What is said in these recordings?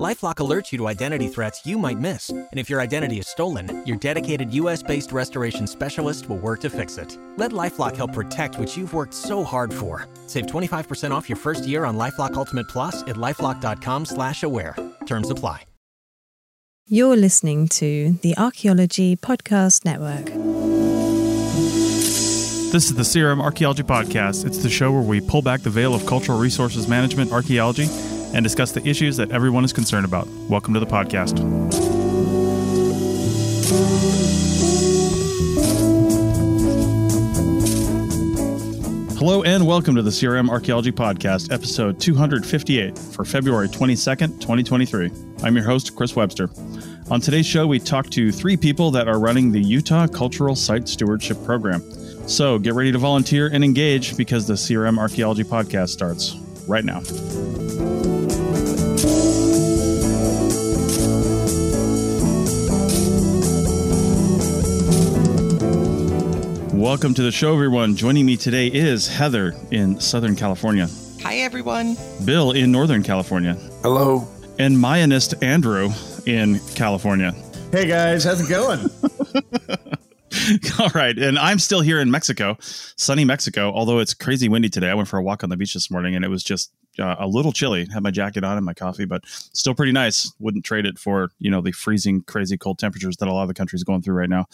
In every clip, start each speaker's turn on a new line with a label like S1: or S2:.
S1: LifeLock alerts you to identity threats you might miss, and if your identity is stolen, your dedicated U.S.-based restoration specialist will work to fix it. Let LifeLock help protect what you've worked so hard for. Save 25% off your first year on LifeLock Ultimate Plus at lifeLock.com/slash-aware. Terms apply.
S2: You're listening to the Archaeology Podcast Network.
S3: This is the CRM Archaeology Podcast. It's the show where we pull back the veil of cultural resources management archaeology and discuss the issues that everyone is concerned about. Welcome to the podcast. Hello and welcome to the CRM Archaeology Podcast, episode 258 for February 22nd, 2023. I'm your host, Chris Webster. On today's show, we talk to three people that are running the Utah Cultural Site Stewardship Program. So get ready to volunteer and engage because the CRM Archaeology Podcast starts right now. Welcome to the show, everyone. Joining me today is Heather in Southern California,
S4: Hi, everyone.
S3: Bill in Northern California,
S5: Hello.
S3: and Mayanist Andrew in California.
S5: Hey guys, how's it going?
S3: All right. And I'm still here in Mexico, sunny Mexico, although it's crazy windy today. I went for a walk on the beach this morning and it was just uh, a little chilly. Had my jacket on and my coffee, but still pretty nice. Wouldn't trade it for, you know, the freezing, crazy cold temperatures that a lot of the country's going through right now.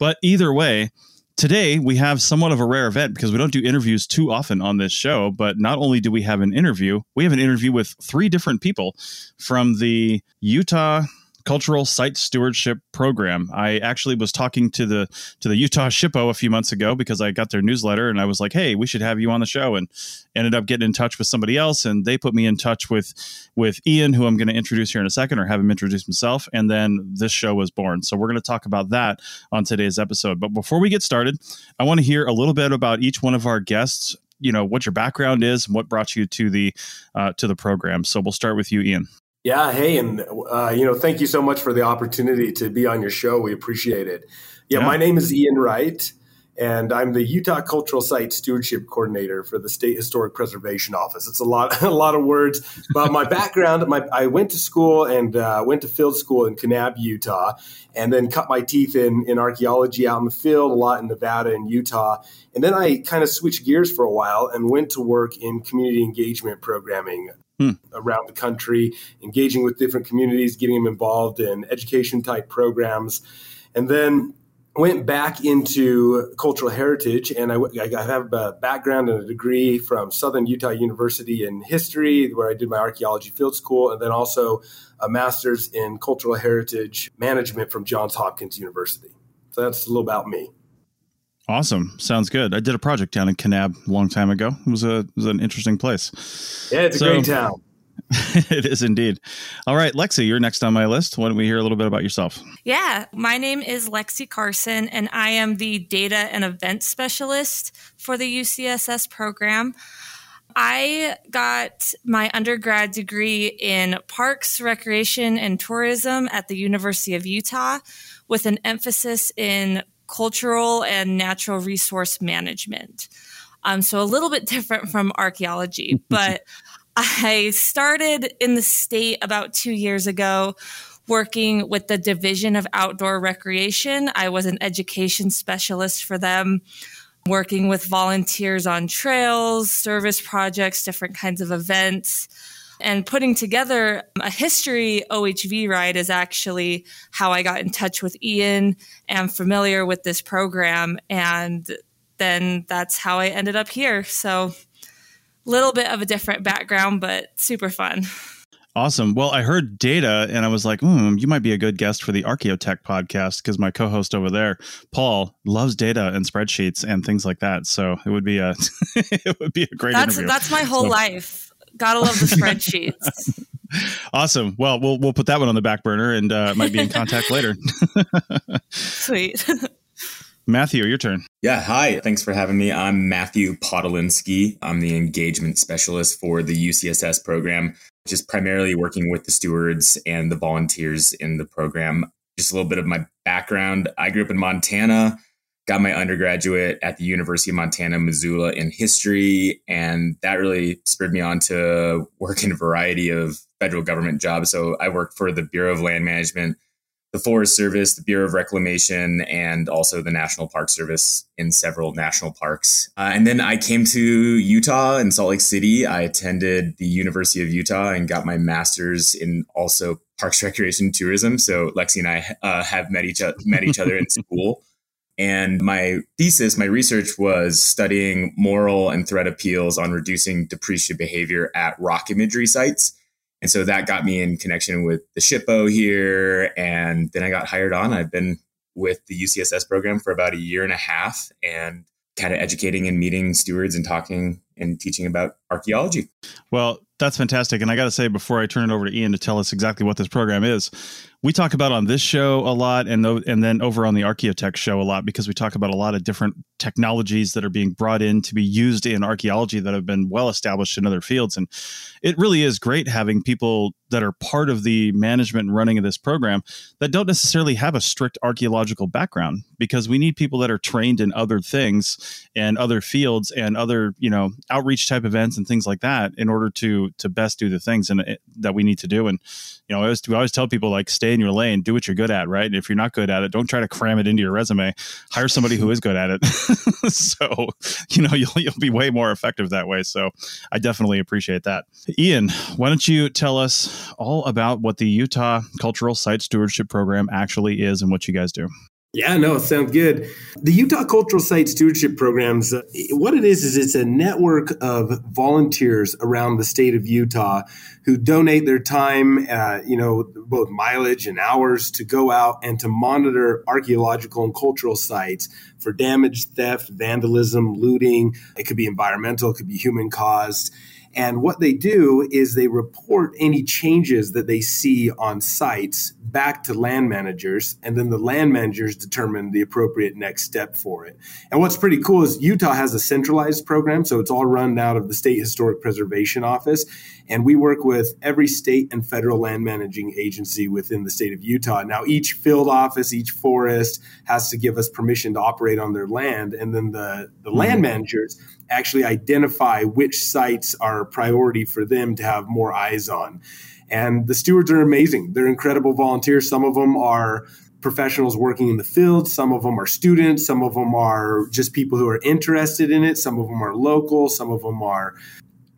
S3: But either way, today we have somewhat of a rare event because we don't do interviews too often on this show. But not only do we have an interview, we have an interview with three different people from the Utah cultural site stewardship program. I actually was talking to the to the Utah SHPO a few months ago because I got their newsletter and I was like, "Hey, we should have you on the show." And ended up getting in touch with somebody else and they put me in touch with with Ian who I'm going to introduce here in a second or have him introduce himself and then this show was born. So we're going to talk about that on today's episode. But before we get started, I want to hear a little bit about each one of our guests you know what your background is and what brought you to the uh, to the program so we'll start with you ian
S5: Yeah, hey, and uh, you know, thank you so much for the opportunity to be on your show. We appreciate it. Yeah,
S3: Yeah.
S5: my name is Ian Wright, and I'm the Utah Cultural Site Stewardship Coordinator for the State Historic Preservation Office. It's a lot, a lot of words. But my background, my I went to school and uh, went to field school in Kanab, Utah, and then cut my teeth in in archaeology out in the field, a lot in Nevada and Utah. And then I kind of switched gears for a while and went to work in community engagement programming Hmm. around the country, engaging with different communities, getting them involved in education type programs, and then went back into cultural heritage. And I, I have a background and a degree from Southern Utah University in history, where I did my archaeology field school, and then also a master's in cultural heritage management from Johns Hopkins University. So that's a little about me.
S3: Awesome. Sounds good. I did a project down in Kanab a long time ago. It was a it was an interesting place.
S5: Yeah, it's a
S3: So-
S5: great town.
S3: it is indeed. All right, Lexi, you're next on my list. Why don't we hear a little bit about yourself?
S6: Yeah, my name is Lexi Carson, and I am the data and event specialist for the UCSS program. I got my undergrad degree in parks, recreation, and tourism at the University of Utah with an emphasis in cultural and natural resource management. Um, so a little bit different from archaeology, but I started in the state about two years ago working with the Division of Outdoor Recreation. I was an education specialist for them, working with volunteers on trails, service projects, different kinds of events. And putting together a history OHV ride is actually how I got in touch with Ian and familiar with this program. And then that's how I ended up here. So, little bit of a different background, but super fun.
S3: Awesome. Well, I heard data and I was like, hmm, you might be a good guest for the Archaeotech podcast because my co-host over there, Paul, loves data and spreadsheets and things like that. So it would be a it would be a great
S6: That's
S3: interview.
S6: that's my whole
S3: So-
S6: life. Gotta love the spreadsheets.
S3: Awesome. Well, we'll we'll put that one on the back burner and uh, might be in contact later.
S6: Sweet.
S3: Matthew, your turn.
S7: Yeah, hi. Thanks for having me. I'm Matthew Podolinsky. I'm the engagement specialist for the UCSS program. just primarily working with the stewards and the volunteers in the program. Just a little bit of my background. I grew up in Montana, got my undergraduate at the University of Montana, Missoula in history. And that really spurred me on to work in a variety of federal government jobs. So I worked for the Bureau of Land Management, the Forest Service, the Bureau of Reclamation, and also the National Park Service in several national parks. Uh, and then I came to Utah and Salt Lake City. I attended the University of Utah and got my master's in also parks, recreation, tourism. So Lexi and I uh, have met each, met each other in school. And my thesis, my research was studying moral and threat appeals on reducing depreciative behavior at rock imagery sites. And so that got me in connection with the SHPO here. And then I got hired on. I've been with the UCSS program for about a year and a half and kind of educating and meeting stewards and talking and teaching about archaeology.
S3: Well, that's fantastic. And I got to say, before I turn it over to Ian to tell us exactly what this program is, we talk about on this show a lot and and then over on the Archaeotech show a lot because we talk about a lot of different technologies that are being brought in to be used in archaeology that have been well established in other fields and it really is great having people that are part of the management and running of this program that don't necessarily have a strict archaeological background because we need people that are trained in other things and other fields and other you know outreach type events and things like that in order to to best do the things and eh, that we need to do. And you know I always, we always tell people like stay in your lane do what you're good at right? And if you're not good at it don't try to cram it into your resume. Hire somebody who is good at it. So you know you'll, you'll be way more effective that way. So i definitely appreciate that. Ian why don't you tell us all about what the Utah Cultural Site Stewardship Program actually is and what you guys do.
S5: Yeah, no, sounds good. The Utah Cultural Site Stewardship Programs, uh, what it is, is it's a network of volunteers around the state of Utah who donate their time, uh, you know, both mileage and hours to go out and to monitor archaeological and cultural sites for damage, theft, vandalism, looting. It could be environmental, it could be human caused. And what they do is they report any changes that they see on sites back to land managers, and then the land managers determine the appropriate next step for it. And what's pretty cool is Utah has a centralized program, so it's all run out of the State Historic Preservation Office. And we work with every state and federal land managing agency within the state of Utah. Now, each field office, each forest has to give us permission to operate on their land. And then the, the mm-hmm. land managers actually identify which sites are a priority for them to have more eyes on. And the stewards are amazing. They're incredible volunteers. Some of them are professionals working in the field. Some of them are students. Some of them are just people who are interested in it. Some of them are local. Some of them are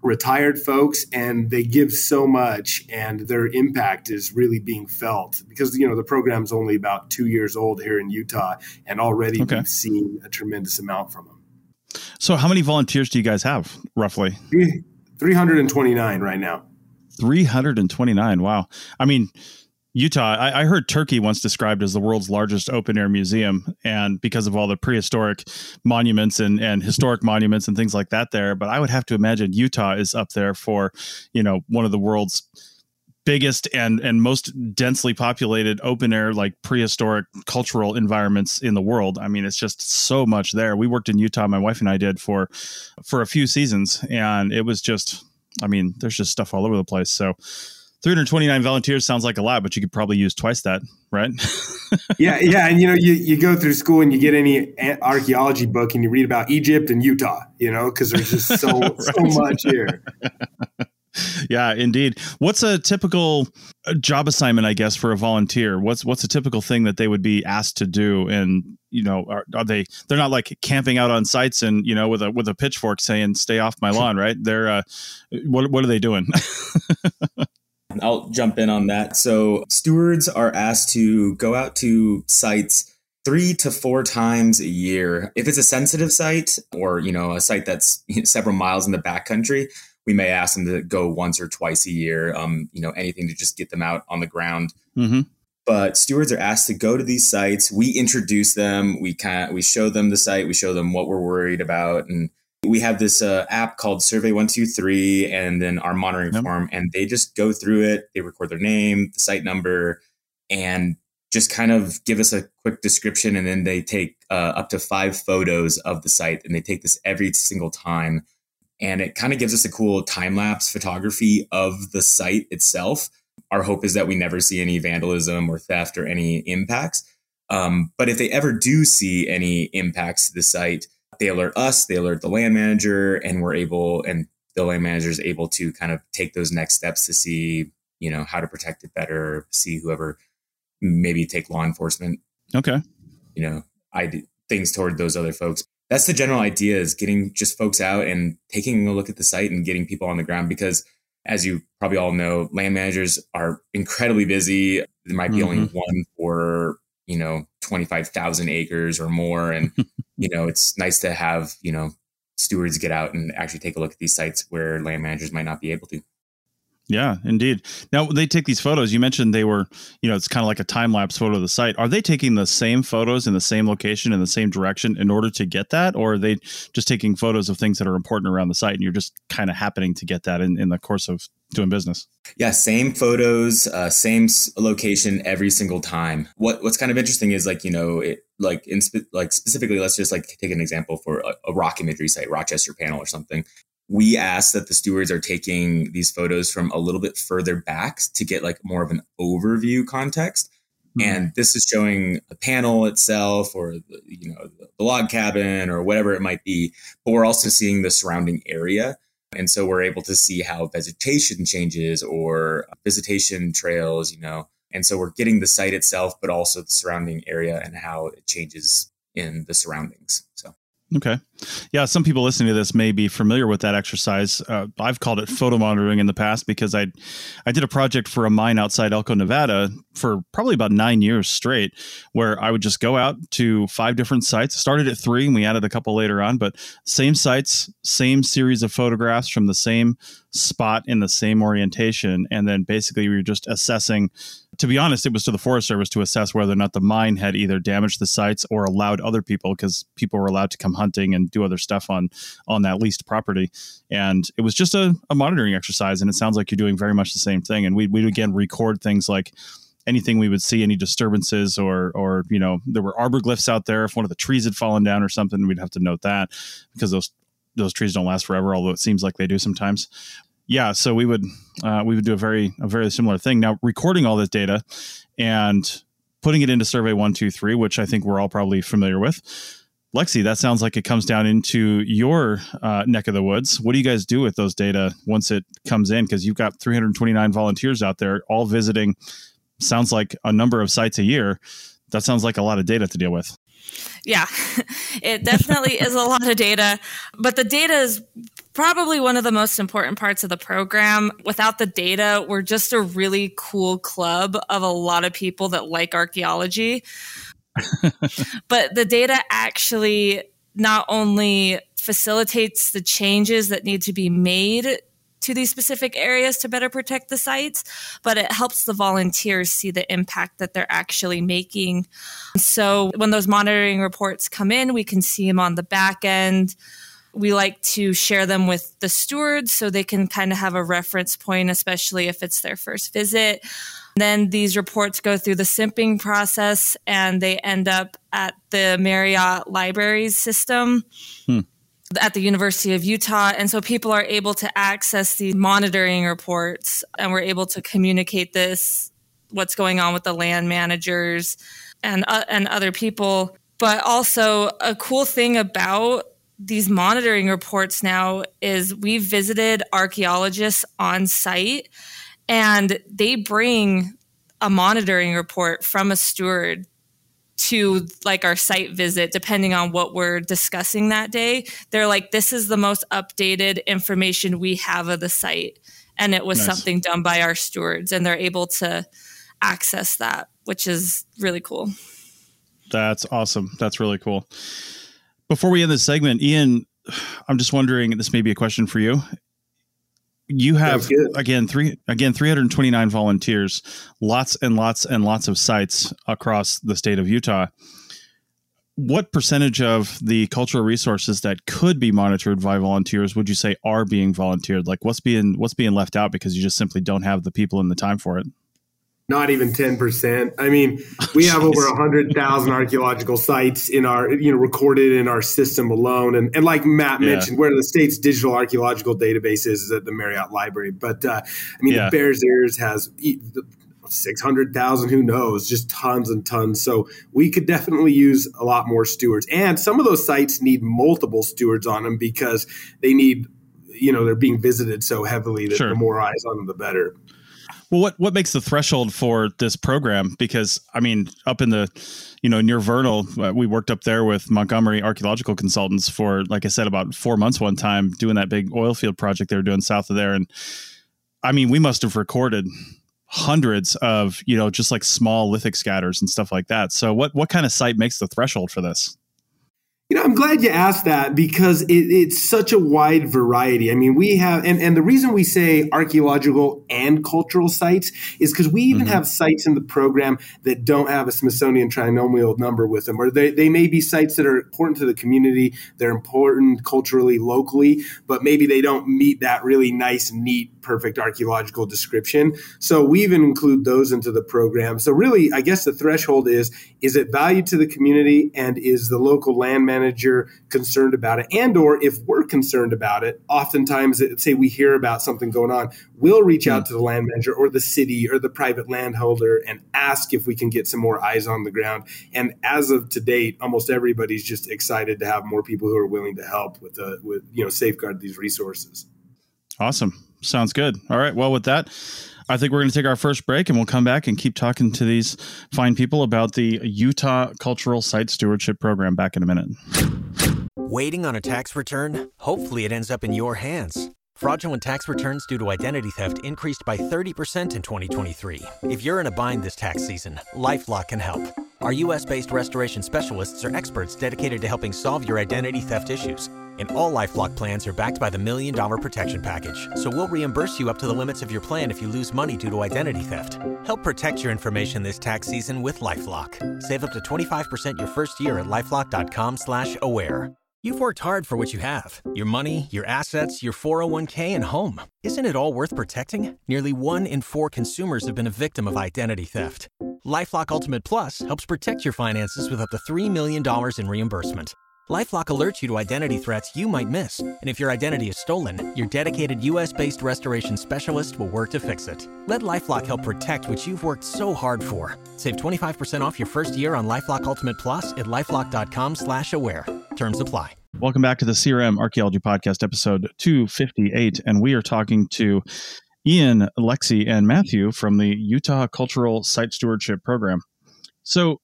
S5: retired folks and they give so much and their impact is really being felt because you know the program's only about two years old here in utah and already okay. we've seen a tremendous amount from them
S3: so how many volunteers do you guys have roughly
S5: 329 right now
S3: 329. Wow. I mean, Utah, I, I, heard Turkey once described as the world's largest open air museum, and because of all the prehistoric monuments and, and historic monuments and things like that there. But I would have to imagine Utah is up there for, you know, one of the world's biggest and and most densely populated open air like prehistoric cultural environments in the world. I mean, it's just so much there. We worked in Utah, my wife and I did for for a few seasons, and it was just I mean, there's just stuff all over the place. So 329 volunteers sounds like a lot, but you could probably use twice that, right?
S5: yeah, yeah. And you know, you, you go through school and you get any archaeology book and you read about Egypt and Utah, you know, because there's just so right. so much here.
S3: Yeah, indeed. What's a typical uh, job assignment, I guess, for a volunteer? What's what's a typical thing that they would be asked to do? And you know, are, are they? They're not like camping out on sites and you know with a with a pitchfork saying "Stay off my lawn," right? They're uh, what what are they doing?
S7: I'll jump in on that. So stewards are asked to go out to sites three to four times a year. If it's a sensitive site or, you know, a site that's several miles in the backcountry, we may ask them to go once or twice a year. Um, you know, anything to just get them out on the ground. Mm-hmm. But stewards are asked to go to these sites. We introduce them. We kind of we show them the site. We show them what we're worried about, and we have this uh, app called Survey One Two Three, and then our monitoring yep. form. And they just go through it. They record their name, the site number, and just kind of give us a quick description. And then they take uh, up to five photos of the site, and they take this every single time and it kind of gives us a cool time lapse photography of the site itself. Our hope is that we never see any vandalism or theft or any impacts. Um, but if they ever do see any impacts to the site, they alert us, they alert the land manager, and we're able, and the land manager is able to kind of take those next steps to see, you know, how to protect it better, see whoever maybe take law enforcement.
S3: Okay.
S7: You know, I things toward those other folks. That's the general idea is getting just folks out and taking a look at the site and getting people on the ground because as you probably all know, land managers are incredibly busy. There might be mm-hmm. only one for, you know, 25,000 acres or more. And, you know, it's nice to have, you know, stewards get out and actually take a look at these sites where land managers might not be able to.
S3: Yeah, indeed. Now they take these photos. You mentioned they were, you know, it's kind of like a time lapse photo of the site. Are they taking the same photos in the same location in the same direction in order to get that, or are they just taking photos of things that are important around the site, and you're just kind of happening to get that in, in the course of doing business?
S7: Yeah, same photos, uh, same location every single time. What What's kind of interesting is like you know, it, like in spe- like specifically, let's just like take an example for a, a rock imagery site, Rochester panel or something we ask that the stewards are taking these photos from a little bit further back to get like more of an overview context. Mm-hmm. And this is showing the panel itself or the, you know the log cabin or whatever it might be, but we're also seeing the surrounding area. And so we're able to see how vegetation changes or visitation trails, you know. And so we're getting the site itself, but also the surrounding area and how it changes in the surroundings. So
S3: Okay. Yeah, some people listening to this may be familiar with that exercise. Uh, I've called it photo monitoring in the past because I I did a project for a mine outside Elko, Nevada for probably about 9 years straight where I would just go out to five different sites. Started at 3 and we added a couple later on, but same sites, same series of photographs from the same spot in the same orientation and then basically we were just assessing to be honest, it was to the Forest Service to assess whether or not the mine had either damaged the sites or allowed other people, because people were allowed to come hunting and do other stuff on on that leased property. And it was just a, a monitoring exercise. And it sounds like you're doing very much the same thing. And we we again record things like anything we would see any disturbances or or you know there were arborglyphs out there if one of the trees had fallen down or something we'd have to note that because those those trees don't last forever although it seems like they do sometimes yeah, so we would uh, we would do a very a very similar thing. Now recording all this data and putting it into Survey One Two Three, which I think we're all probably familiar with. Lexi, that sounds like it comes down into your uh, neck of the woods. What do you guys do with those data once it comes in? Because you've got 329 volunteers out there, all visiting. Sounds like a number of sites a year. That sounds like a lot of data to deal with.
S6: Yeah, it definitely is a lot of data, but the data is probably one of the most important parts of the program. Without the data, we're just a really cool club of a lot of people that like archaeology. but the data actually not only facilitates the changes that need to be made to these specific areas to better protect the sites, but it helps the volunteers see the impact that they're actually making. So when those monitoring reports come in, we can see them on the back end. We like to share them with the stewards so they can kind of have a reference point, especially if it's their first visit. Then these reports go through the simping process and they end up at the Marriott Libraries system. Hmm at the University of Utah. And so people are able to access these monitoring reports and we're able to communicate this, what's going on with the land managers and, uh, and other people. But also, a cool thing about these monitoring reports now is we've visited archaeologists on site and they bring a monitoring report from a steward to like our site visit, depending on what we're discussing that day. They're like, this is the most updated information we have of the site. And it was nice. something done by our stewards, and they're able to access that, which is really cool.
S3: That's awesome. That's really cool. Before we end this segment, Ian, I'm just wondering, this may be a question for you you have again three again 329 volunteers lots and lots and lots of sites across the state of utah. What percentage of the cultural resources that could be monitored by volunteers would you say are being volunteered? Like what's being what's being left out because you just simply don't have the people and the time for it
S5: not even 10%. I mean, we have over 100,000 archaeological sites in our, you know, recorded in our system alone. And, and like Matt yeah. mentioned, where the state's digital archaeological database is, is at the Marriott Library. But uh, I mean, yeah. the Bears Ears has 600,000, who knows, just tons and tons. So we could definitely use a lot more stewards. And some of those sites need multiple stewards on them because they need, you know, they're being visited so heavily that sure. the more eyes on them, the better.
S3: Well, what what makes the threshold for this program? Because I mean, up in the, you know, near Vernal, uh, we worked up there with Montgomery archaeological consultants for, like I said, about four months one time doing that big oil field project they were doing south of there, and I mean, we must have recorded hundreds of you know just like small lithic scatters and stuff like that. So, what what kind of site makes the threshold for this?
S5: You know, I'm glad you asked that because it, it's such a wide variety. I mean, we have, and, and the reason we say archaeological and cultural sites is because we even mm-hmm. have sites in the program that don't have a Smithsonian trinomial number with them, or they, they may be sites that are important to the community, they're important culturally, locally, but maybe they don't meet that really nice, neat, perfect archaeological description. So we even include those into the program. So really, I guess the threshold is, is it value to the community and is the local land manager concerned about it and or if we're concerned about it oftentimes say we hear about something going on we'll reach out hmm. to the land manager or the city or the private landholder and ask if we can get some more eyes on the ground. And as of to date almost everybody's just excited to have more people who are willing to help with the with you know safeguard these resources.
S3: Awesome. Sounds good. All right. Well with that I think we're going to take our first break and we'll come back and keep talking to these fine people about the Utah Cultural Site Stewardship Program back in a minute.
S8: Waiting on a tax return? Hopefully, it ends up in your hands. Fraudulent tax returns due to identity theft increased by 30% in 2023. If you're in a bind this tax season, LifeLock can help. Our US based restoration specialists are experts dedicated to helping solve your identity theft issues and all LifeLock plans are backed by the Million Dollar Protection Package. So we'll reimburse you up to the limits of your plan if you lose money due to identity theft. Help protect your information this tax season with LifeLock. Save up to 25% your first year at LifeLock.com slash aware. You've worked hard for what you have. Your money, your assets, your 401k, and home. Isn't it all worth protecting? Nearly one in four consumers have been a victim of identity theft. LifeLock Ultimate Plus helps protect your finances with up to $3 million in reimbursement. LifeLock alerts you to identity threats you might miss, and if your identity is stolen, your dedicated U.S.-based restoration specialist will work to fix it. Let LifeLock help protect what you've worked so hard for. Save 25% off your first year on LifeLock Ultimate Plus at lifeLock.com/slash-aware. Terms apply.
S3: Welcome back to the CRM Archaeology Podcast, episode 258, and we are talking to Ian, Lexi, and Matthew from the Utah Cultural Site Stewardship Program. So,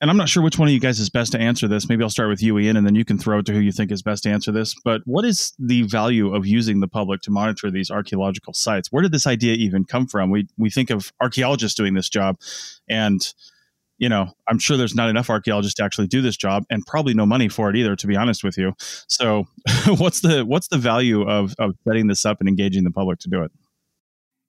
S3: and I'm not sure which one of you guys is best to answer this. Maybe I'll start with you, Ian, and then you can throw it to who you think is best to answer this. But what is the value of using the public to monitor these archaeological sites? Where did this idea even come from? We we think of archaeologists doing this job, and you know, I'm sure there's not enough archaeologists to actually do this job, and probably no money for it either. To be honest with you, so what's the what's the value of of setting this up and engaging the public to do it?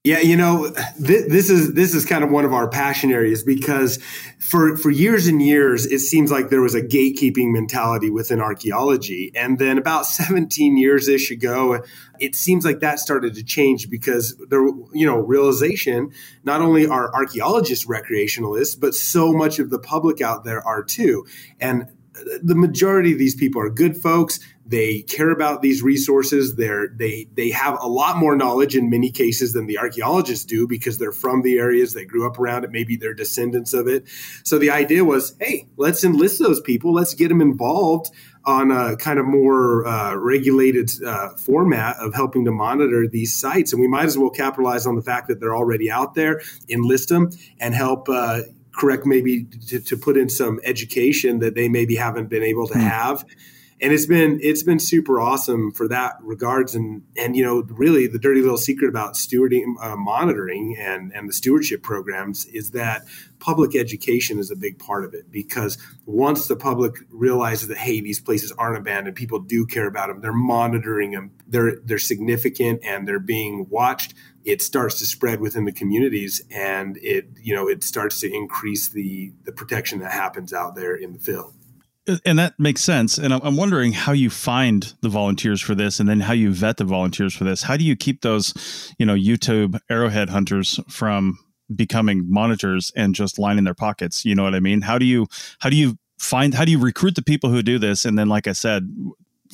S5: Yeah, you know, th- this is this is kind of one of our passion areas because for for years and years it seems like there was a gatekeeping mentality within archaeology, and then about 17 years ish ago, it seems like that started to change because there, you know, realization not only are archaeologists recreationalists, but so much of the public out there are too, and the majority of these people are good folks. They care about these resources. They're, they they have a lot more knowledge in many cases than the archaeologists do because they're from the areas. They grew up around it. Maybe they're descendants of it. So the idea was, hey, let's enlist those people. Let's get them involved on a kind of more uh, regulated uh, format of helping to monitor these sites. And we might as well capitalize on the fact that they're already out there, enlist them, and help uh, correct maybe to, to, put in some education that they maybe haven't been able to mm. have and it's been it's been super awesome for that regards and and you know really the dirty little secret about stewarding uh, monitoring and and the stewardship programs is that public education is a big part of it because once the public realizes that hey these places aren't abandoned people do care about them they're monitoring them they're they're significant and they're being watched it starts to spread within the communities and it you know it starts to increase the the protection that happens out there in the field
S3: and that makes sense and i'm wondering how you find the volunteers for this and then how you vet the volunteers for this how do you keep those you know youtube arrowhead hunters from becoming monitors and just lining their pockets. You know what I mean? How do you how do you find how do you recruit the people who do this and then like I said,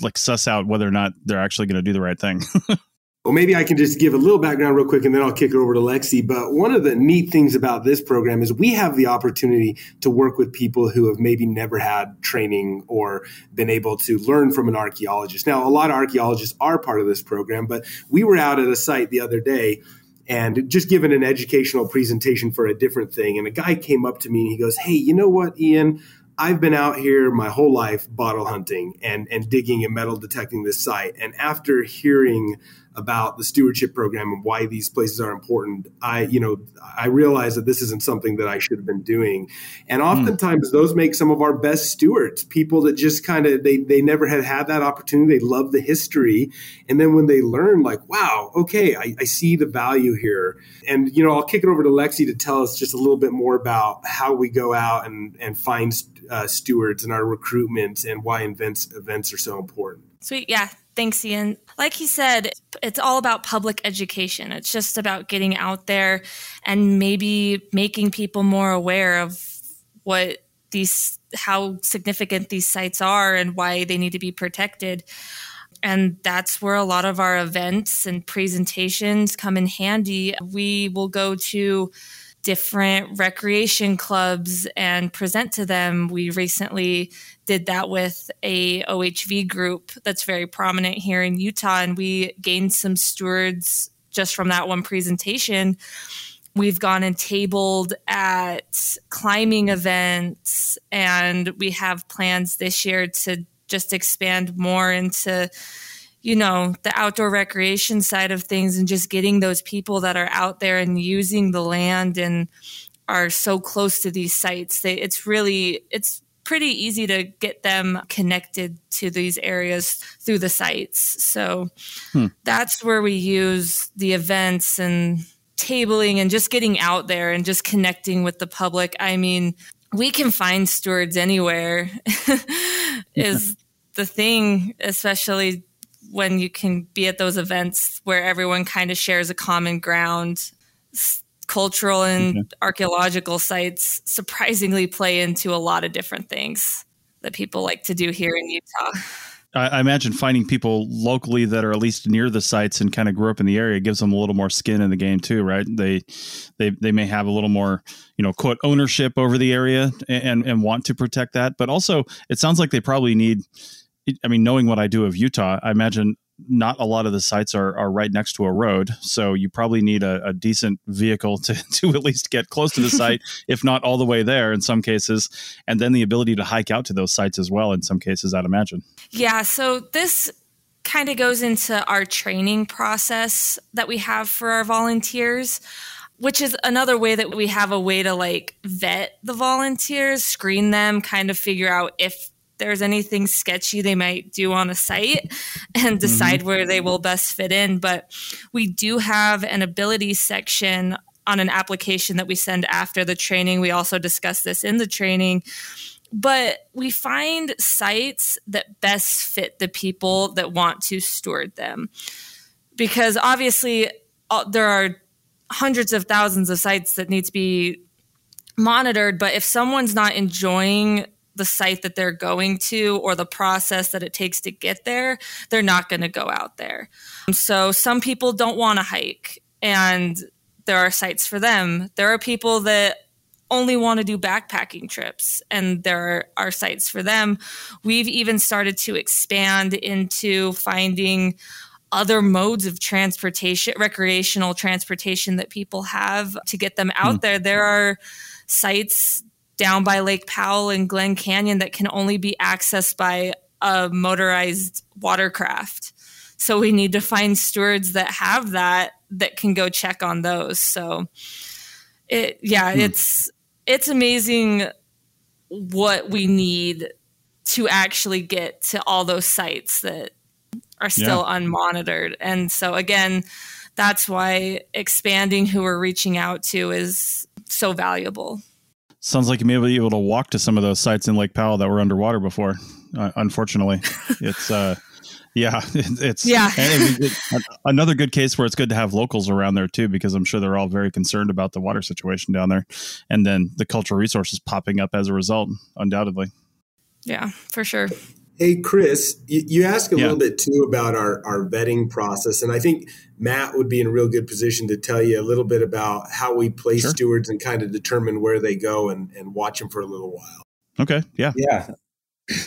S3: like suss out whether or not they're actually going to do the right thing?
S5: Well, maybe I can just give a little background real quick and then I'll kick it over to Lexi. But one of the neat things about this program is we have the opportunity to work with people who have maybe never had training or been able to learn from an archaeologist. Now, a lot of archaeologists are part of this program, but we were out at a site the other day and just given an educational presentation for a different thing. And a guy came up to me and he goes, Hey, you know what, Ian? I've been out here my whole life bottle hunting and, and digging and metal detecting this site. And after hearing about the stewardship program and why these places are important, I, you know, I realize that this isn't something that I should have been doing. And hmm. oftentimes mm. those make some of our best stewards, people that just kind of, they, they never had had that opportunity. They love the history. And then when they learn like, wow, okay, I, I see the value here. And, you know, I'll kick it over to Lexi to tell us just a little bit more about how we go out and, and find uh, stewards and our recruitment and why events, events are so important.
S6: Sweet. Yeah. Thanks, Ian. Like he said, it's all about public education. It's just about getting out there and maybe making people more aware of what these, how significant these sites are and why they need to be protected. And that's where a lot of our events and presentations come in handy. We will go to different recreation clubs and present to them. We recently did that with a OHV group that's very prominent here in Utah, and we gained some stewards just from that one presentation. We've gone and tabled at climbing events, and we have plans this year to just expand more into you know the outdoor recreation side of things and just getting those people that are out there and using the land and are so close to these sites they, it's really it's pretty easy to get them connected to these areas through the sites so hmm. that's where we use the events and tabling and just getting out there and just connecting with the public i mean we can find stewards anywhere is the thing especially when you can be at those events where everyone kind of shares a common ground. Cultural and mm-hmm. archaeological sites surprisingly play into a lot of different things that people like to do here in Utah.
S3: I, imagine finding people locally that are at least near the sites and kind of grew up in the area gives them a little more skin in the game too, right? They they they may have a little more, you know, quote ownership over the area and and want to protect that, but also it sounds like they probably need I mean, knowing what I do of Utah, I imagine not a lot of the sites are, are right next to a road. So you probably need a, a decent vehicle to, to at least get close to the site, if not all the way there in some cases. And then the ability to hike out to those sites as well in some cases, I'd imagine.
S6: Yeah. So this kind of goes into our training process that we have for our volunteers which is another way that we have a way to like vet the volunteers, screen them, kind of figure out if there's anything sketchy they might do on a site and decide mm-hmm. where they will best fit in. But we do have an ability section on an application that we send after the training. We also discuss this in the training. But we find sites that best fit the people that want to steward them. Because obviously, uh, there are hundreds of thousands of sites that need to be monitored. But if someone's not enjoying the site that they're going to or the process that it takes to get there, they're not going to go out there. So some people don't want to hike and there are sites for them. There are people that only want to do backpacking trips and there are sites for them. We've even started to expand into finding other modes of transportation, recreational transportation that people have to get them out mm. there. There are sites down by Lake Powell and Glen Canyon that can only be accessed by a motorized watercraft. So we need to find stewards that have that that can go check on those. So it yeah, hmm. it's it's amazing what we need to actually get to all those sites that are still yeah. unmonitored. And so again, that's why expanding who we're reaching out to is so valuable.
S3: Sounds like you may be able to walk to some of those sites in Lake Powell that were underwater before. Uh, unfortunately, it's uh, Yeah, it's
S6: yeah.
S3: it, another good case where it's good to have locals around there too, because I'm sure they're all very concerned about the water situation down there, and then the cultural resources popping up as a result, undoubtedly.
S6: Yeah, for sure.
S5: Hey, Chris, you, you asked a yeah. little bit too about our, our vetting process. And I think Matt would be in a real good position to tell you a little bit about how we place sure. stewards and kind of determine where they go and, and watch them for a little while.
S3: Okay. Yeah.
S7: Yeah.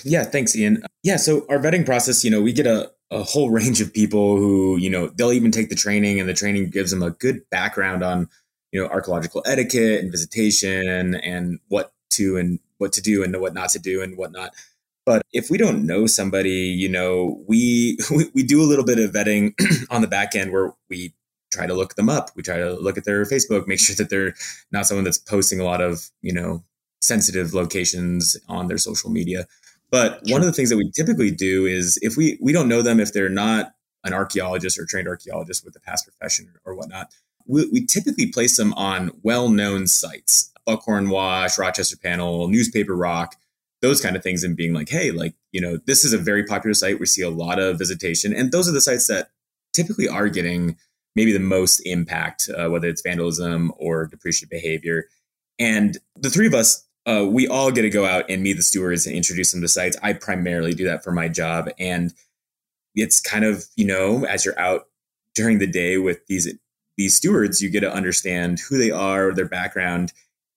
S7: Yeah. Thanks, Ian. Yeah. So our vetting process, you know, we get a, a whole range of people who, you know, they'll even take the training and the training gives them a good background on, you know, archaeological etiquette and visitation and what to and what to do and what not to do and whatnot. But if we don't know somebody, you know, we, we, we do a little bit of vetting on the back end where we try to look them up. We try to look at their Facebook, make sure that they're not someone that's posting a lot of, you know, sensitive locations on their social media. But one of the things that we typically do is if we we don't know them, if they're not an archaeologist or trained archaeologist with a past profession or whatnot, we, we typically place them on well-known sites, Buckhorn Wash, Rochester Panel, Newspaper Rock, those kind of things and being like, hey, like, you know, this is a very popular site. We see a lot of visitation. And those are the sites that typically are getting maybe the most impact, uh, whether it's vandalism or depreciative behavior. And the three of us, uh, we all get to go out and meet the stewards and introduce them to sites. I primarily do that for my job. And it's kind of, you know, as you're out during the day with these these stewards, you get to understand who they are, their background,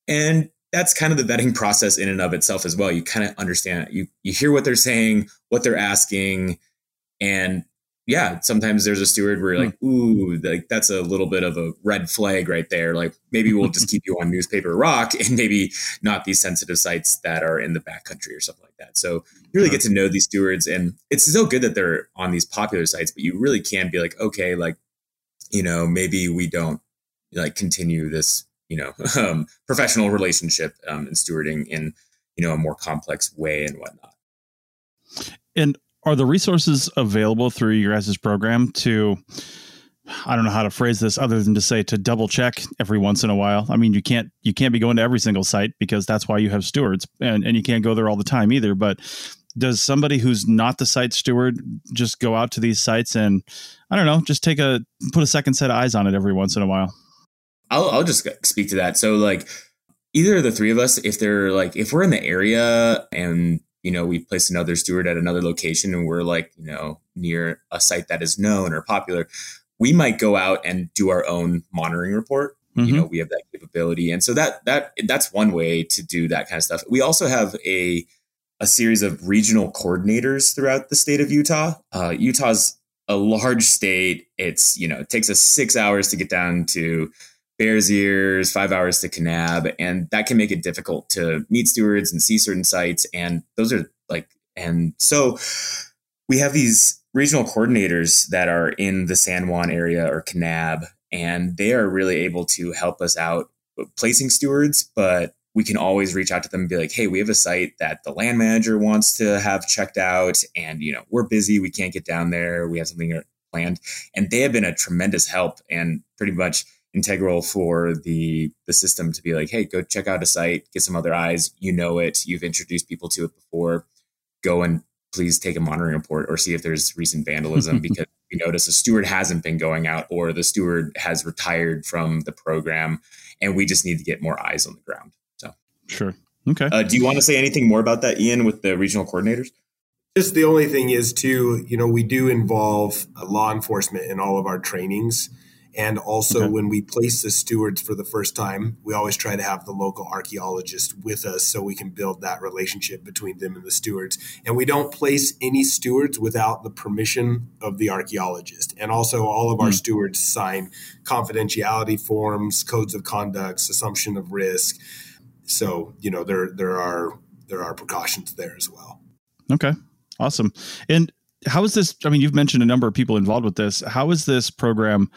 S7: and that's kind of the vetting process in and of itself as well. You kind of understand you you hear what they're saying, what they're asking, and yeah, sometimes there's a steward where you're hmm. like, ooh, like that's a little bit of a red flag right there. Like maybe we'll just keep you on newspaper rock and maybe not these sensitive sites that are in the backcountry or something like that. So you really get to know these stewards and it's so good that they're on these popular sites, but you really can be like, okay, like, you know, maybe we don't like continue this you know um, professional relationship um, and stewarding in you know a more complex way and whatnot.
S3: And are the resources available through your guys' program to? I don't know how to phrase this other than to say to double check every once in a while. I mean, you can't you can't be going to every single site because that's why you have stewards, and and you can't go there all the time either. But does somebody who's not the site steward just go out to these sites and I don't know, just take a put a second set of eyes on it every once in a while?
S7: I'll, I'll just speak to that. So like either of the three of us, if they're like, if we're in the area and, you know, we place another steward at another location and we're like, you know, near a site that is known or popular, we might go out and do our own monitoring report. Mm-hmm. You know, we have that capability. And so that, that, that's one way to do that kind of stuff. We also have a, a series of regional coordinators throughout the state of Utah. Uh, Utah's a large state. It's, you know, it takes us six hours to get down to Bears Ears, five hours to Kanab, and that can make it difficult to meet stewards and see certain sites. And those are like, and so we have these regional coordinators that are in the San Juan area or Kanab, and they are really able to help us out placing stewards, but we can always reach out to them and be like, hey, we have a site that the land manager wants to have checked out, and you know, we're busy, we can't get down there, we have something planned. And they have been a tremendous help and pretty much integral for the the system to be like, hey, go check out a site, get some other eyes. You know it. You've introduced people to it before. Go and please take a monitoring report or see if there's recent vandalism because we notice a steward hasn't been going out or the steward has retired from the program, and we just need to get more eyes on the ground. So
S3: sure. Okay.
S7: Uh, do you want to say anything more about that, Ian, with the regional coordinators?
S5: Just the only thing is, too, you know, we do involve law enforcement in all of our trainings. And also, okay. when we place the stewards for the first time, we always try to have the local archaeologist with us so we can build that relationship between them and the stewards. And we don't place any stewards without the permission of the archaeologist. And also, all of our mm. stewards sign confidentiality forms, codes of conduct, assumption of risk. So, you know, there there are there are precautions there as well.
S3: Okay. Awesome. And how is this? I mean, you've mentioned a number of people involved with this. How is this program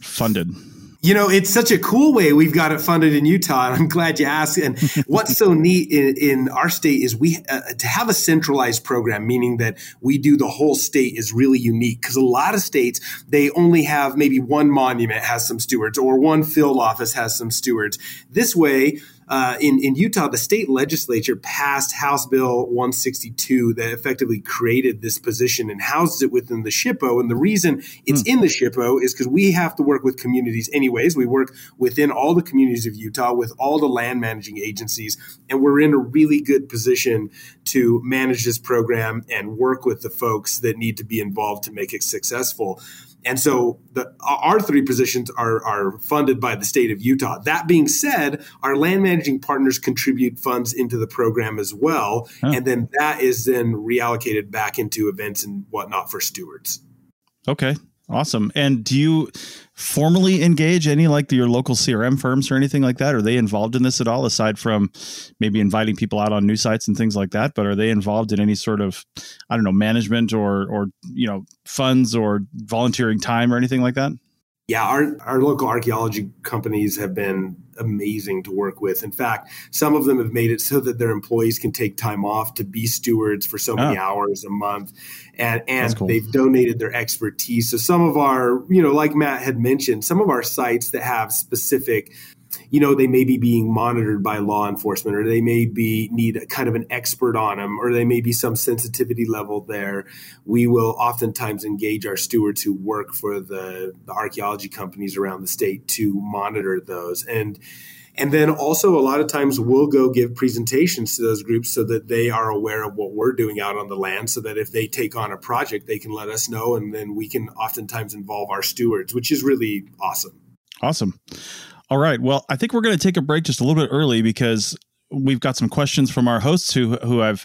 S3: funded?
S5: You know, it's such a cool way we've got it funded in Utah. And I'm glad you asked. And what's so neat in, in, our state is we uh, to have a centralized program, meaning that we do the whole state, is really unique because a lot of states they only have maybe one monument has some stewards or one field office has some stewards. This way, uh, in, in Utah, the state legislature passed House Bill 162 that effectively created this position and houses it within the SHPO. And the reason it's mm. in the SHPO is because we have to work with communities anyways. We work within all the communities of Utah with all the land managing agencies, and we're in a really good position to manage this program and work with the folks that need to be involved to make it successful. And so the, our three positions are, are funded by the state of Utah. That being said, our land managing partners contribute funds into the program as well. And then that is then reallocated back into events and whatnot for stewards.
S3: Okay. Awesome. And do you formally engage any like your local CRM firms or anything like that? Are they involved in this at all, aside from maybe inviting people out on new sites and things like that? But are they involved in any sort of, I don't know, management or or you know funds or volunteering time or anything like that?
S5: Yeah, our, our local archaeology companies have been amazing to work with. In fact, some of them have made it so that their employees can take time off to be stewards for so many oh. hours a month. And, and cool. they've donated their expertise. So some of our, you know, like Matt had mentioned, some of our sites that have specific you know they may be being monitored by law enforcement or they may be need a kind of an expert on them or they may be some sensitivity level there. We will oftentimes engage our stewards who work for the, the archaeology companies around the state to monitor those. And and then also a lot of times we'll go give presentations to those groups so that they are aware of what we're doing out on the land so that if they take on a project they can let us know and then we can oftentimes involve our stewards which is really awesome.
S3: Awesome all right. Well, I think we're going to take a break just a little bit early because we've got some questions from our hosts who who I've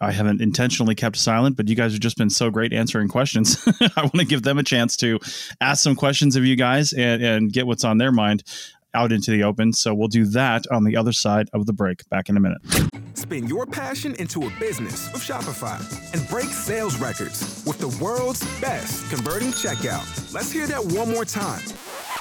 S3: I haven't intentionally kept silent, but you guys have just been so great answering questions. I want to give them a chance to ask some questions of you guys and, and get what's on their mind out into the open. So we'll do that on the other side of the break. Back in a minute.
S4: Spin your passion into a business with Shopify and break sales records with the world's best converting checkout. Let's hear that one more time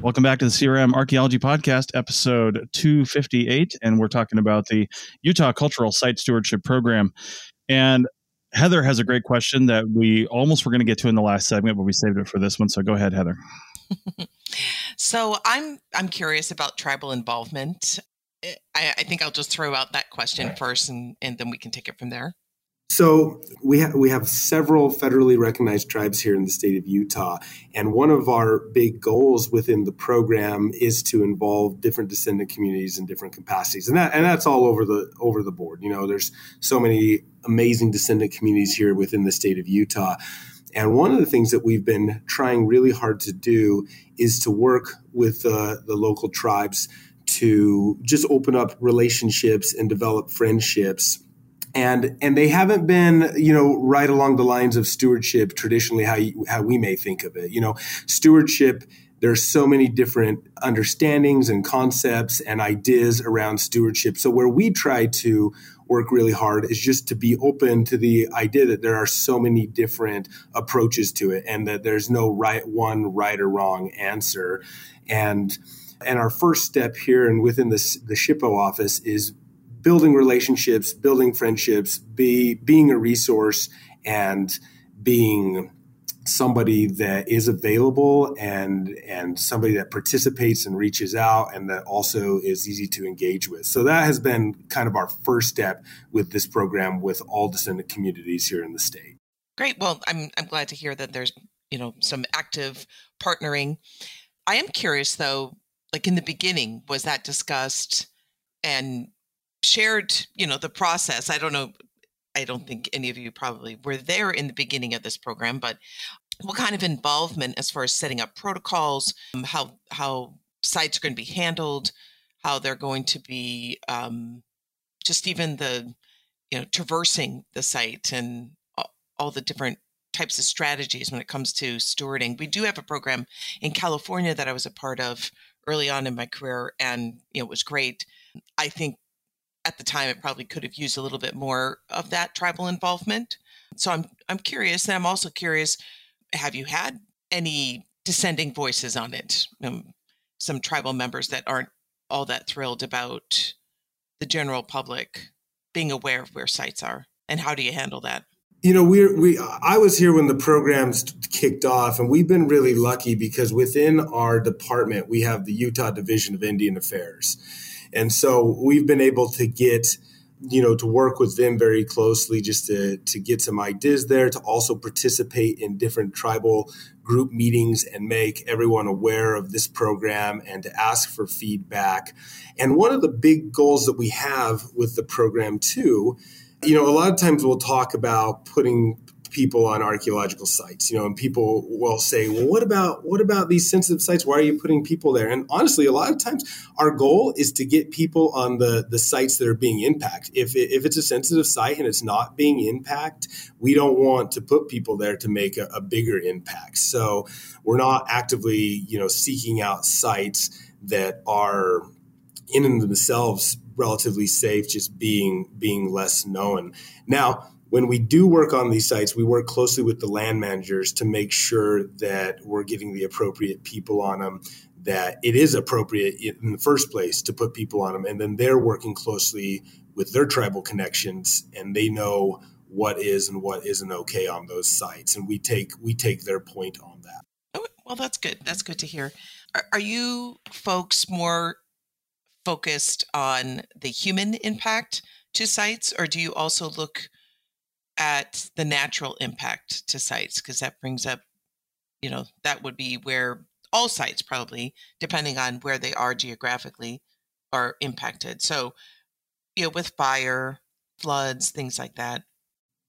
S3: Welcome back to the CRM Archaeology Podcast, episode 258. And we're talking about the Utah Cultural Site Stewardship Program. And Heather has a great question that we almost were going to get to in the last segment, but we saved it for this one. So go ahead, Heather.
S9: so I'm I'm curious about tribal involvement. I, I think I'll just throw out that question first, and, and then we can take it from there.
S5: So we have we have several federally recognized tribes here in the state of Utah, and one of our big goals within the program is to involve different descendant communities in different capacities, and that and that's all over the over the board. You know, there's so many amazing descendant communities here within the state of Utah. And one of the things that we've been trying really hard to do is to work with uh, the local tribes to just open up relationships and develop friendships and and they haven't been you know right along the lines of stewardship traditionally how you, how we may think of it. You know stewardship there's so many different understandings and concepts and ideas around stewardship. So where we try to work really hard is just to be open to the idea that there are so many different approaches to it and that there's no right one right or wrong answer. And and our first step here and within this the SHPO office is building relationships, building friendships, be being a resource and being somebody that is available and and somebody that participates and reaches out and that also is easy to engage with. So that has been kind of our first step with this program with all descendant communities here in the state.
S9: Great. Well, I'm I'm glad to hear that there's, you know, some active partnering. I am curious though, like in the beginning, was that discussed and shared, you know, the process. I don't know. I don't think any of you probably were there in the beginning of this program, but what kind of involvement as far as setting up protocols, um, how how sites are going to be handled, how they're going to be um, just even the you know traversing the site and all, the different types of strategies when it comes to stewarding. We do have a program in California that I was a part of early on in my career, and you know it was great. I think at the time it probably could have used a little bit more of that tribal involvement. So I'm I'm curious, and I'm also curious have you had any dissenting voices on it? Um, some tribal members that aren't all that thrilled about the general public being aware of where sites are, and how do you handle that?
S5: You know, we we I was here when the programs kicked off, and we've been really lucky because within our department we have the Utah Division of Indian Affairs, and so we've been able to get you know to work with them very closely just to to get some ideas there to also participate in different tribal group meetings and make everyone aware of this program and to ask for feedback. And one of the big goals that we have with the program too you know a lot of times we'll talk about putting people on archaeological sites you know and people will say well what about what about these sensitive sites? Why are you putting people there? And honestly a lot of times our goal is to get people on the the sites that are being impacted. If, it, if it's a sensitive site and it's not being impacted we don't want to put people there to make a, a bigger impact. So we're not actively you know seeking out sites that are in and themselves relatively safe just being being less known now when we do work on these sites, we work closely with the land managers to make sure that we're getting the appropriate people on them, that it is appropriate in the first place to put people on them. And then they're working closely with their tribal connections and they know what is and what isn't okay on those sites. And we take we take their point on that.
S9: Oh, well, that's good. That's good to hear. Are, are you folks more focused on the human impact to sites, or do you also look at the natural impact to sites? Because that brings up you know that would be where all sites probably depending on where they are geographically are impacted. So you know with fire floods things like that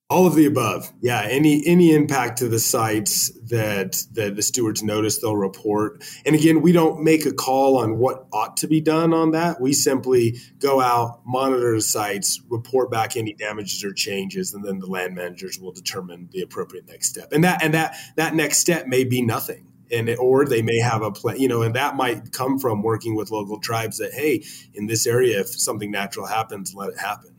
S5: all of the above. Yeah, any any impact to the sites that that the stewards notice, they'll report. And again, we don't make a call on what ought to be done on that. We simply go out, monitor the sites, report back any damages or changes, and then the land managers will determine the appropriate next step. And that and that that next step may be nothing. And or they may have a plan, you know, and that might come from working with local tribes that, hey, in this area, if something natural happens, let it happen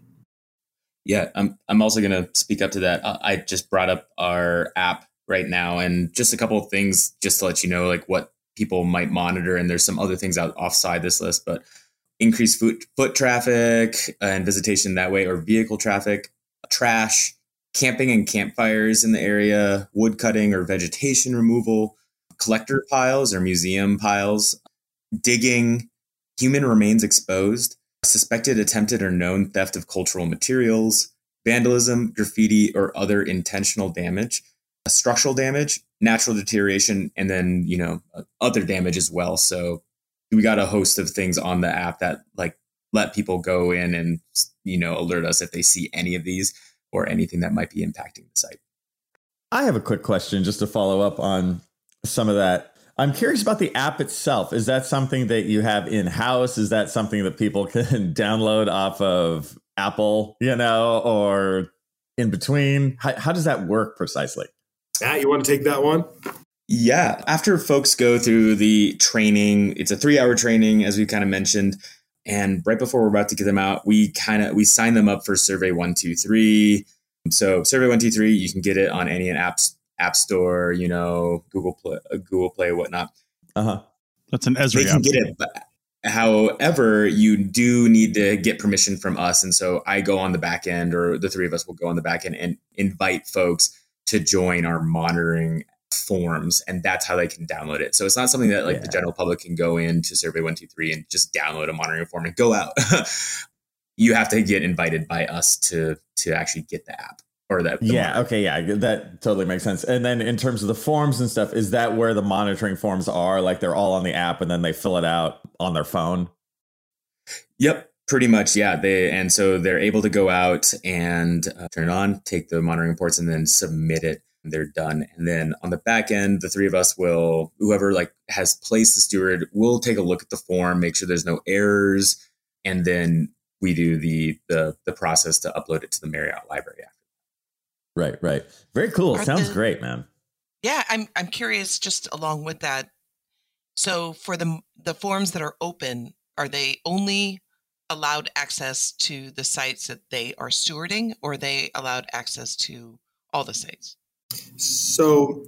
S7: yeah, I'm I'm also going to speak up to that. I just brought up our app right now, and just a couple of things just to let you know, like what people might monitor. And there's some other things out offside this list, but increased foot foot traffic and visitation that way, or vehicle traffic, trash, camping and campfires in the area, wood cutting or vegetation removal, collector piles or museum piles, digging, human remains exposed suspected attempted or known theft of cultural materials, vandalism, graffiti, or other intentional damage, uh, structural damage, natural deterioration, and then, you know, uh, other damage as well. So we got a host of things on the app that like let people go in and, you know, alert us if they see any of these or anything that might be impacting the site.
S10: I have a quick question just to follow up on some of that. I'm curious about the app itself. Is that something that you have in house? Is that something that people can download off of Apple, you know, or in between? How, how does that work precisely?
S5: Matt, you want to take that one?
S7: Yeah. After folks go through the training, it's a three hour training, as we kind of mentioned. And right before we're about to get them out, we kind of we sign them up for Survey One Two Three. So Survey One Two Three, you can get it on any apps App Store, you know, Google Play, uh, Google Play, whatnot.
S10: Uh huh.
S3: That's an Esri.
S7: They can get it. But, however, you do need to get permission from us, and so I go on the back end, or the three of us will go on the back end and invite folks to join our monitoring forms and that's how they can download it so it's not something that like yeah. the general public can go into survey 123 and just download a monitoring form and go out you have to get invited by us to to actually get the app or that
S10: yeah okay yeah that totally makes sense and then in terms of the forms and stuff is that where the monitoring forms are like they're all on the app and then they fill it out on their phone
S7: yep pretty much yeah they and so they're able to go out and uh, turn it on take the monitoring reports and then submit it and they're done. And then on the back end, the three of us will, whoever like has placed the steward, will take a look at the form, make sure there's no errors, and then we do the the the process to upload it to the Marriott library after.
S10: Right, right. Very cool.
S9: Are
S10: Sounds
S9: the-
S10: great, man.
S9: Yeah, I'm I'm curious just along with that. So for the the forms that are open, are they only allowed access to the sites that they are stewarding or are they allowed access to all the sites?
S5: So,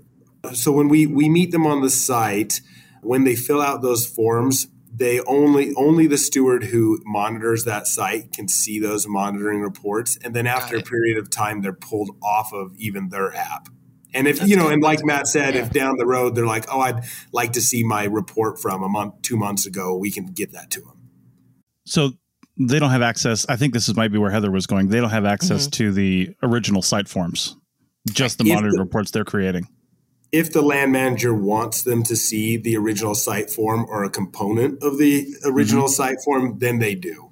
S5: so when we we meet them on the site, when they fill out those forms, they only only the steward who monitors that site can see those monitoring reports, and then after a period of time, they're pulled off of even their app. And if
S9: That's
S5: you know,
S9: good.
S5: and like Matt said,
S9: Yeah.
S5: if down the road they're like, "Oh, I'd like to see my report from a month, two months ago," we can get that to them.
S3: So they don't have access. I think this is might be where Heather was going. They don't have access to the original site forms, just the
S5: If
S3: monitoring
S5: the-
S3: reports they're creating.
S5: If the land manager wants them to see the original site form or a component of the original site form, then they do.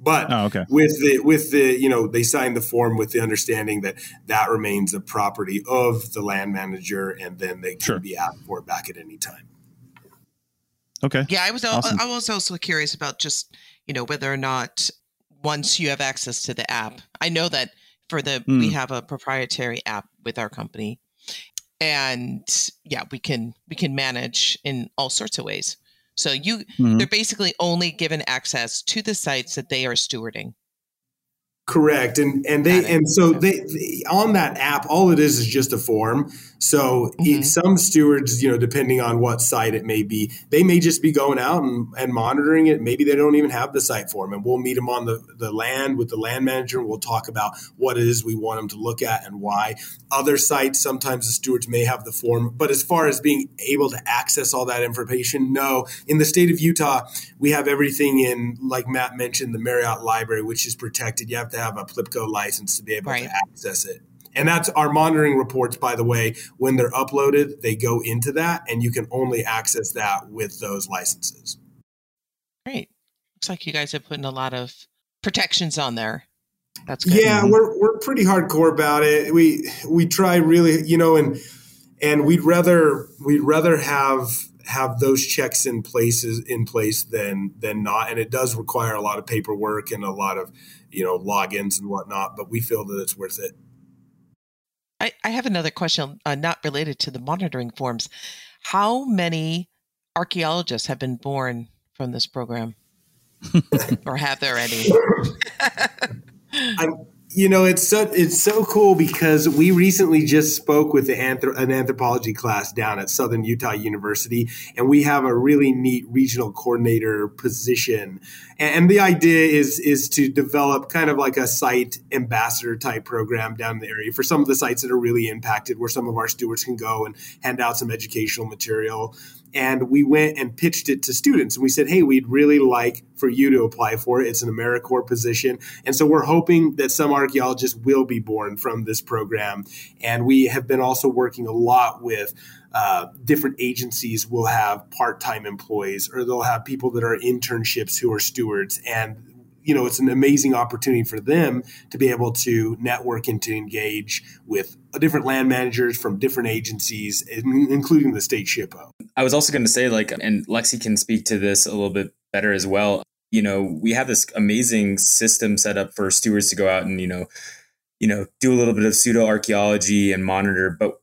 S5: But
S3: Oh, okay.
S5: with the with the you know they sign the form with the understanding that that remains the property of the land manager, and then they can
S3: Sure.
S5: be asked for it back at any time.
S3: Okay.
S9: Yeah, I was
S3: Awesome.
S9: I was also curious about just you know whether or not once you have access to the app. I know that for the we
S3: Mm.
S9: have a proprietary app with our company, and yeah, we can we can manage in all sorts of ways. So you
S3: Mhm.
S9: they're basically only given access to the sites that they are stewarding.
S5: Correct, and and they and so they, they on that app, all it is is just a form. So
S9: Mhm.
S5: some stewards, you know, depending on what site it may be, they may just be going out and, and monitoring it. Maybe they don't even have the site form, and we'll meet them on the the land with the land manager. and We'll talk about what it is we want them to look at and why. Other sites, sometimes the stewards may have the form, but as far as being able to access all that information, no. In the state of Utah, we have everything in, like Matt mentioned, the Marriott Library, which is protected. You have to have a PLIPCO license to be able
S9: Right.
S5: to access it. And that's our monitoring reports, by the way. When they're uploaded, they go into that, and you can only access that with those licenses.
S9: Great. Looks like you guys have put in a lot of protections on there. That's good.
S5: Yeah, mm-hmm. we're we're pretty hardcore about it. We we try really, you know, and and we'd rather we'd rather have have those checks in places in place than than not. And it does require a lot of paperwork and a lot of you know logins and whatnot. But we feel that it's worth it.
S9: I, I have another question, uh, not related to the monitoring forms. How many archaeologists have been born from this program, or have there any?
S5: I'm, you know, it's so it's so cool because we recently just spoke with the anthro- an anthropology class down at Southern Utah University, and we have a really neat regional coordinator position. And, the idea is is to develop kind of like a site ambassador type program down the area for some of the sites that are really impacted, where some of our stewards can go and hand out some educational material. And we went and pitched it to students and we said hey we'd really like for you to apply for it. It's an americorps position. And so we're hoping that some archaeologists will be born from this program. And we have been also working a lot with uh, different agencies will have part-time employees or they'll have people that are internships who are stewards and you know it's an amazing opportunity for them to be able to network and to engage with different land managers from different agencies including the state SHPO
S7: I was also going to say, like, and Lexi can speak to this a little bit better as well. You know, we have this amazing system set up for stewards to go out and, you know, you know, do a little bit of pseudo archaeology and monitor. But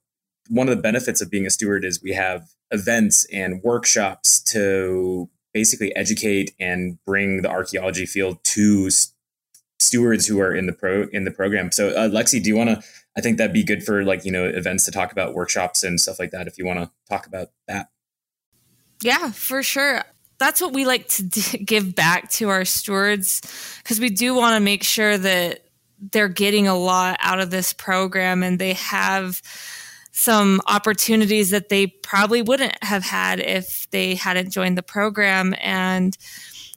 S7: one of the benefits of being a steward is we have events and workshops to basically educate and bring the archaeology field to stewards who are in the pro in the program. So, uh, Lexi, do you want to? I think that'd be good for like you know events to talk about workshops and stuff like that. If you want to talk about that.
S6: Yeah, for sure. That's what we like to d- give back to our stewards because we do want to make sure that they're getting a lot out of this program and they have some opportunities that they probably wouldn't have had if they hadn't joined the program. And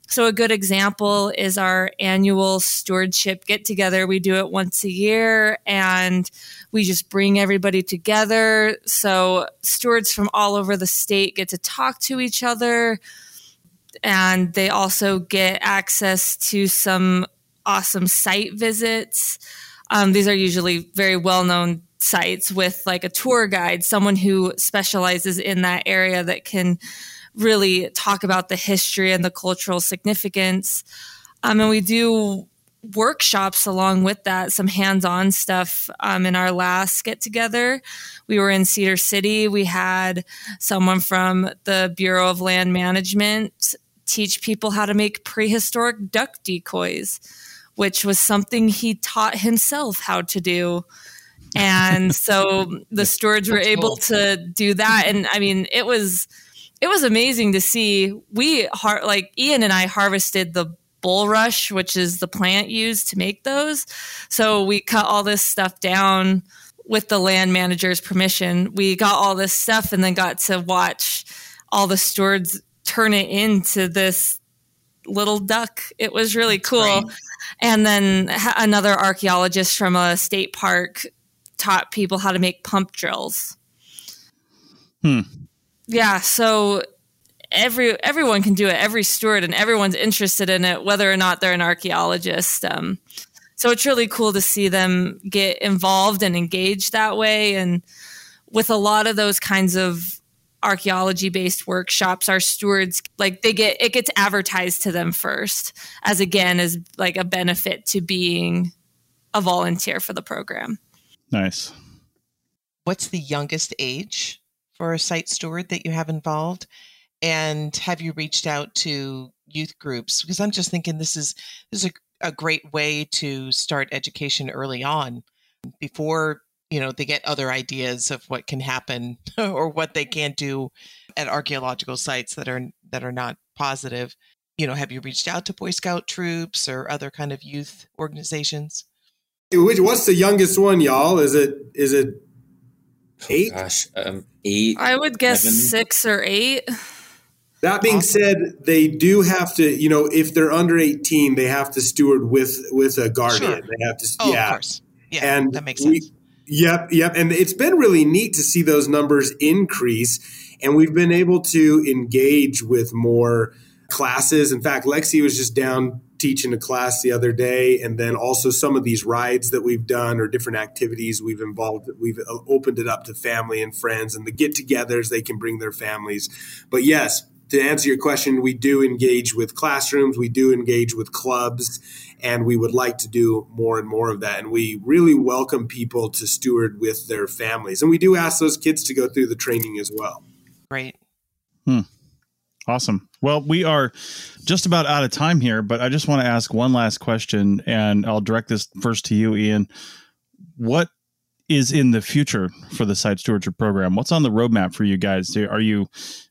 S6: so, a good example is our annual stewardship get together. We do it once a year and we just bring everybody together. So, stewards from all over the state get to talk to each other and they also get access to some awesome site visits. Um, these are usually very well known sites with like a tour guide, someone who specializes in that area that can really talk about the history and the cultural significance. Um, and we do workshops along with that, some hands on stuff um, in our last get together. We were in Cedar City. We had someone from the Bureau of Land Management teach people how to make prehistoric duck decoys, which was something he taught himself how to do. And so the stewards were able to do that. And I mean, it was it was amazing to see. We har- like Ian and I harvested the bulrush, which is the plant used to make those. So we cut all this stuff down with the land manager's permission. We got all this stuff and then got to watch all the stewards turn it into this little duck. It was really cool. And then another archaeologist from a state park taught people how to make pump drills.
S3: Hmm.
S6: Yeah, so every everyone can do it. Every steward and everyone's interested in it, whether or not they're an archaeologist. Um, so it's really cool to see them get involved and engaged that way. And with a lot of those kinds of archaeology based workshops our stewards like they get it gets advertised to them first as again as like a benefit to being a volunteer for the program
S3: nice.
S9: What's the youngest age for a site steward that you have involved? And have you reached out to youth groups? Because i'm just thinking this is this is a, a great way to start education early on before you know they get other ideas of what can happen or what they can't do at archaeological sites that are that are not positive. You know have you reached out to boy scout troops or other kind of youth organizations
S5: what's the youngest one y'all is it is it oh, eight
S7: oh, gosh um, eight
S6: i would guess seven. six or eight
S5: that being awesome. said, they do have to, you know, if they're under 18, they have to steward with with a guardian. Sure. They have to,
S9: oh,
S5: yeah.
S9: Of course. Yeah,
S5: and
S9: that makes sense.
S5: We, Yep, yep. And it's been really neat to see those numbers increase. And we've been able to engage with more classes. In fact, Lexi was just down teaching a class the other day. And then also some of these rides that we've done or different activities we've involved, we've uh, opened it up to family and friends and the get togethers, they can bring their families. But yes, to answer your question, we do engage with classrooms, we do engage with clubs, and we would like to do more and more of that. And we really welcome people to steward with their families. And we do ask those kids to go through the training as well.
S9: Right.
S3: Hmm. Awesome. Well, we are just about out of time here, but I just want to ask one last question, and I'll direct this first to you, Ian. What is in the future for the site stewardship program? What's on the roadmap for you guys? Are you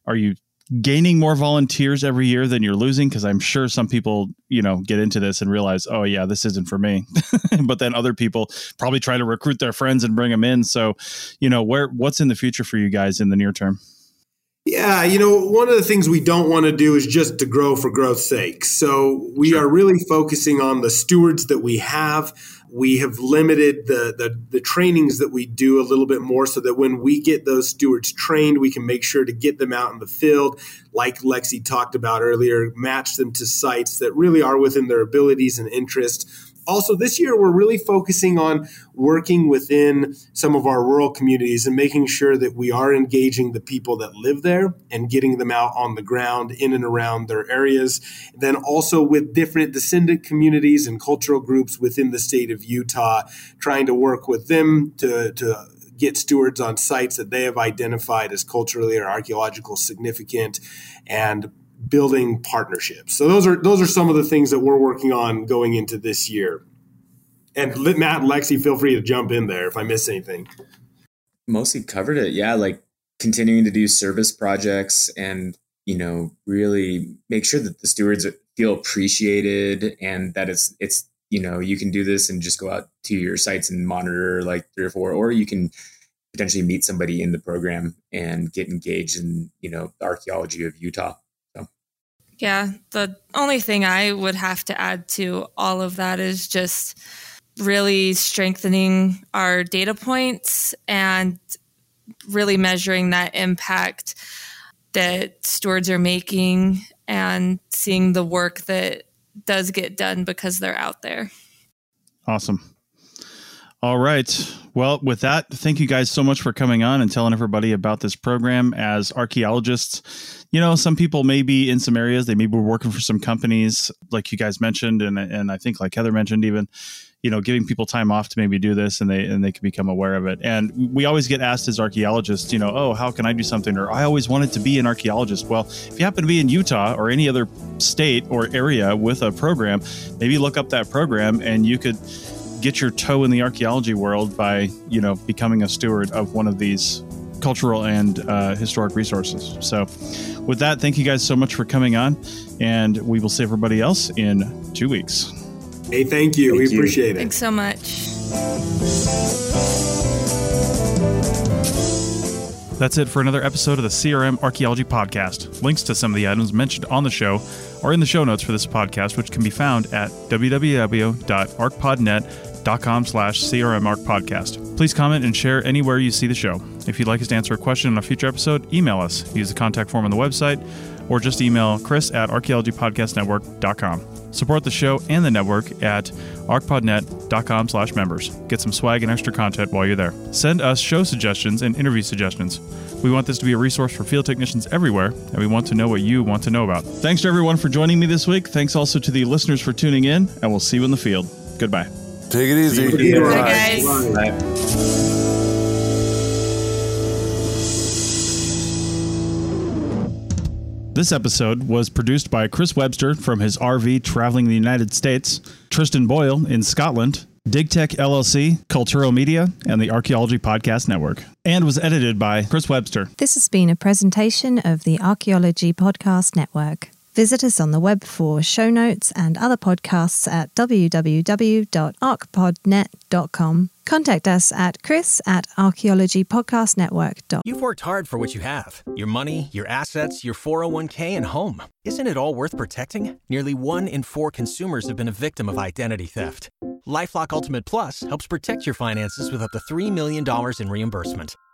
S3: are you gaining more volunteers every year than you're losing because i'm sure some people you know get into this and realize oh yeah this isn't for me but then other people probably try to recruit their friends and bring them in so you know where what's in the future for you guys in the near term
S5: yeah, you know, one of the things we don't want to do is just to grow for growth's sake. So we sure. are really focusing on the stewards that we have. We have limited the, the, the trainings that we do a little bit more so that when we get those stewards trained, we can make sure to get them out in the field, like Lexi talked about earlier, match them to sites that really are within their abilities and interests also this year we're really focusing on working within some of our rural communities and making sure that we are engaging the people that live there and getting them out on the ground in and around their areas. Then also with different descendant communities and cultural groups within the state of utah trying to work with them to, to get stewards on sites that they have identified as culturally or archaeological significant and building partnerships. So those are those are some of the things that we're working on going into this year. And Matt Lexi, feel free to jump in there if I miss anything.
S7: Mostly covered it. Yeah, like continuing to do service projects and you know really make sure that the stewards feel appreciated and that it's it's you know you can do this and just go out to your sites and monitor like three or four or you can potentially meet somebody in the program and get engaged in you know the archaeology of utah
S6: yeah, the only thing I would have to add to all of that is just really strengthening our data points and really measuring that impact that stewards are making and seeing the work that does get done because they're out there.
S3: Awesome. All right. Well, with that, thank you guys so much for coming on and telling everybody about this program. As archaeologists, you know, some people may be in some areas, they may be working for some companies, like you guys mentioned, and and I think like Heather mentioned, even, you know, giving people time off to maybe do this, and they and they can become aware of it. And we always get asked as archaeologists, you know, oh, how can I do something? Or I always wanted to be an archaeologist. Well, if you happen to be in Utah or any other state or area with a program, maybe look up that program, and you could get your toe in the archaeology world by you know becoming a steward of one of these cultural and uh, historic resources. So, with that, thank you guys so much for coming on, and we will see everybody else in two weeks.
S5: Hey, thank you.
S7: Thank
S5: we
S7: you.
S5: appreciate it.
S6: Thanks so much.
S3: That's it for another episode of the CRM Archaeology Podcast. Links to some of the items mentioned on the show are in the show notes for this podcast, which can be found at www.archpodnet.com slash crmarchpodcast. Please comment and share anywhere you see the show. If you'd like us to answer a question on a future episode, email us. Use the contact form on the website or just email chris at archaeologypodcastnetwork.com. Support the show and the network at archpodnet.com slash members. Get some swag and extra content while you're there. Send us show suggestions and interview suggestions. We want this to be a resource for field technicians everywhere, and we want to know what you want to know about. Thanks to everyone for joining me this week. Thanks also to the listeners for tuning in, and we'll see you in the field. Goodbye.
S11: Take it easy.
S6: Bye, guys.
S3: This episode was produced by Chris Webster from his RV traveling the United States, Tristan Boyle in Scotland, DigTech LLC, Cultural Media, and the Archaeology Podcast Network, and was edited by Chris Webster.
S2: This has been a presentation of the Archaeology Podcast Network. Visit us on the web for show notes and other podcasts at www.archpodnet.com. Contact us at chris at archaeologypodcastnetwork.com.
S8: You've worked hard for what you have your money, your assets, your 401k, and home. Isn't it all worth protecting? Nearly one in four consumers have been a victim of identity theft. Lifelock Ultimate Plus helps protect your finances with up to $3 million in reimbursement.